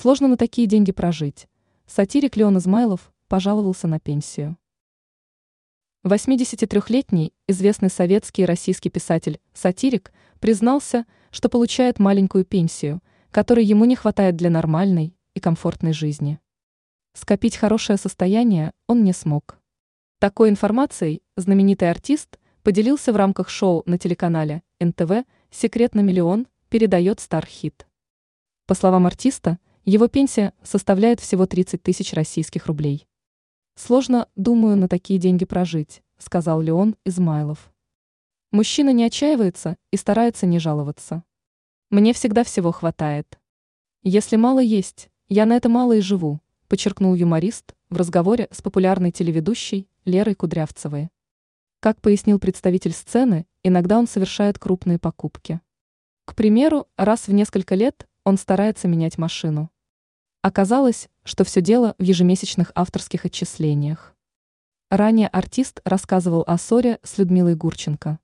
Сложно на такие деньги прожить. Сатирик Леон Измайлов пожаловался на пенсию. 83-летний известный советский и российский писатель-сатирик признался, что получает маленькую пенсию, которой ему не хватает для нормальной и комфортной жизни. Скопить хорошее состояние он не смог. Такой информацией знаменитый артист поделился в рамках шоу на телеканале НТВ «Секрет на миллион» передает Стархит. По словам артиста, его пенсия составляет всего 30 тысяч российских рублей. Сложно, думаю, на такие деньги прожить, сказал Леон Измайлов. Мужчина не отчаивается и старается не жаловаться. Мне всегда всего хватает. Если мало есть, я на это мало и живу, подчеркнул юморист в разговоре с популярной телеведущей Лерой Кудрявцевой. Как пояснил представитель сцены, иногда он совершает крупные покупки. К примеру, раз в несколько лет он старается менять машину. Оказалось, что все дело в ежемесячных авторских отчислениях. Ранее артист рассказывал о ссоре с Людмилой Гурченко.